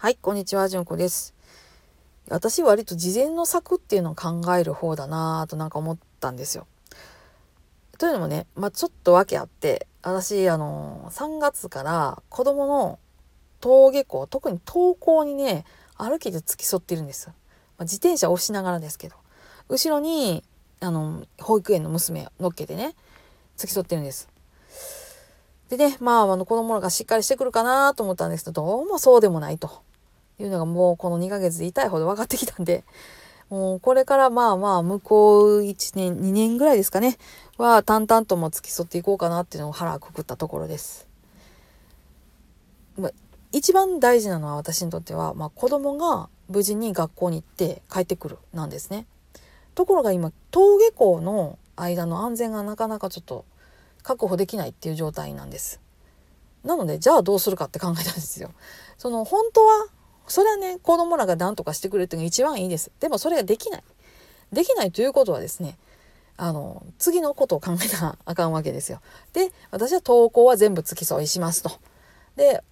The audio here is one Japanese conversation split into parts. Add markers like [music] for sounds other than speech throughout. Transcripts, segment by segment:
はい、こんにちは、じゅんこです。私割と事前の策っていうのを考える方だなぁとなんか思ったんですよ。というのもね、まあ、ちょっと訳あって、私、あの、3月から子供の登下校、特に登校にね、歩きで付き添ってるんです。まあ、自転車を押しながらですけど。後ろに、あの、保育園の娘乗っけてね、付き添ってるんです。でね、まあ、あの子供がしっかりしてくるかなと思ったんですけど、どうもそうでもないというのがもうこの2ヶ月で痛いほど分かってきたんで、[laughs] もうこれからまあまあ向こう1年、2年ぐらいですかね、は淡々とも付き添っていこうかなっていうのを腹くくったところです。まあ、一番大事なのは私にとっては、まあ、子供が無事に学校に行って帰ってくるなんですね。ところが今登下校の間の安全がなかなかちょっと確保できないっていう状態なんです。なのでじゃあどうするかって考えたんですよ。その本当はそれはね子供らが何とかしてくれるっていうのが一番いいです。でもそれができない。できないということはですねあの次のことを考えたらあかんわけですよ。で私は登校は全部付き添いしますと。で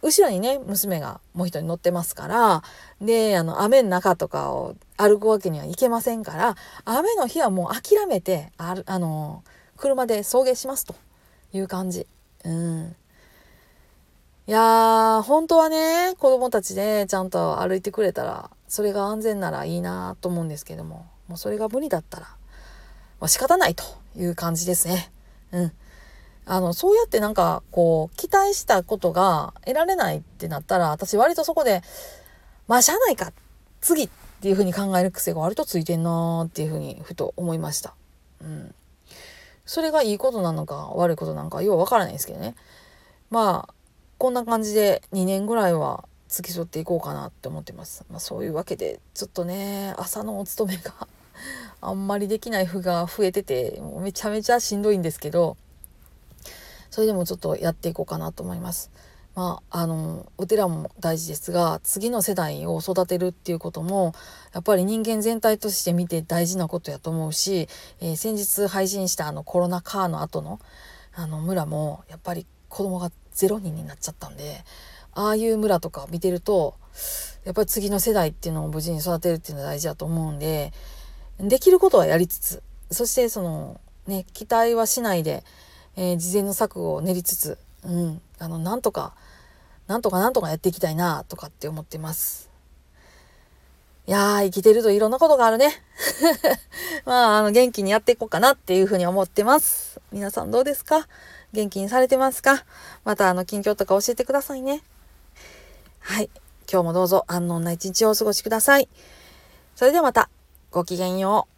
後ろにね娘がもう一人乗ってますからであの雨の中とかを歩くわけにはいけませんから雨の日はもう諦めてあるあの車で送迎しますという感じ。うんいやー本当はね子供たちでちゃんと歩いてくれたらそれが安全ならいいなと思うんですけどももうそれが無理だったら、まあ、仕方ないという感じですね。うんあの、そうやってなんか、こう、期待したことが得られないってなったら、私割とそこで、まあ、しゃあないか、次っていうふうに考える癖が割とついてんなーっていうふうに、ふと思いました。うん。それがいいことなのか悪いことなのか、ようわからないですけどね。まあ、こんな感じで2年ぐらいは付き添っていこうかなって思ってます。まあ、そういうわけで、ちょっとね、朝のお勤めが [laughs] あんまりできない日が増えてて、もうめちゃめちゃしんどいんですけど、それでもちょっとやっていこうかなと思います。まあ、あのお寺も大事ですが次の世代を育てるっていうこともやっぱり人間全体として見て大事なことやと思うし、えー、先日配信したあのコロナ禍の後のあの村もやっぱり子供が0人になっちゃったんでああいう村とか見てるとやっぱり次の世代っていうのを無事に育てるっていうのは大事だと思うんでできることはやりつつそしてそのね期待はしないでえー、事前の策を練りつつ、うん、あの、なんとか、なんとかなんとかやっていきたいな、とかって思ってます。いやー、生きてるといろんなことがあるね。[laughs] まあ、あの、元気にやっていこうかなっていうふうに思ってます。皆さんどうですか？元気にされてますか？また、あの、近況とか教えてくださいね。はい。今日もどうぞ安穏な一日をお過ごしください。それではまた、ごきげんよう。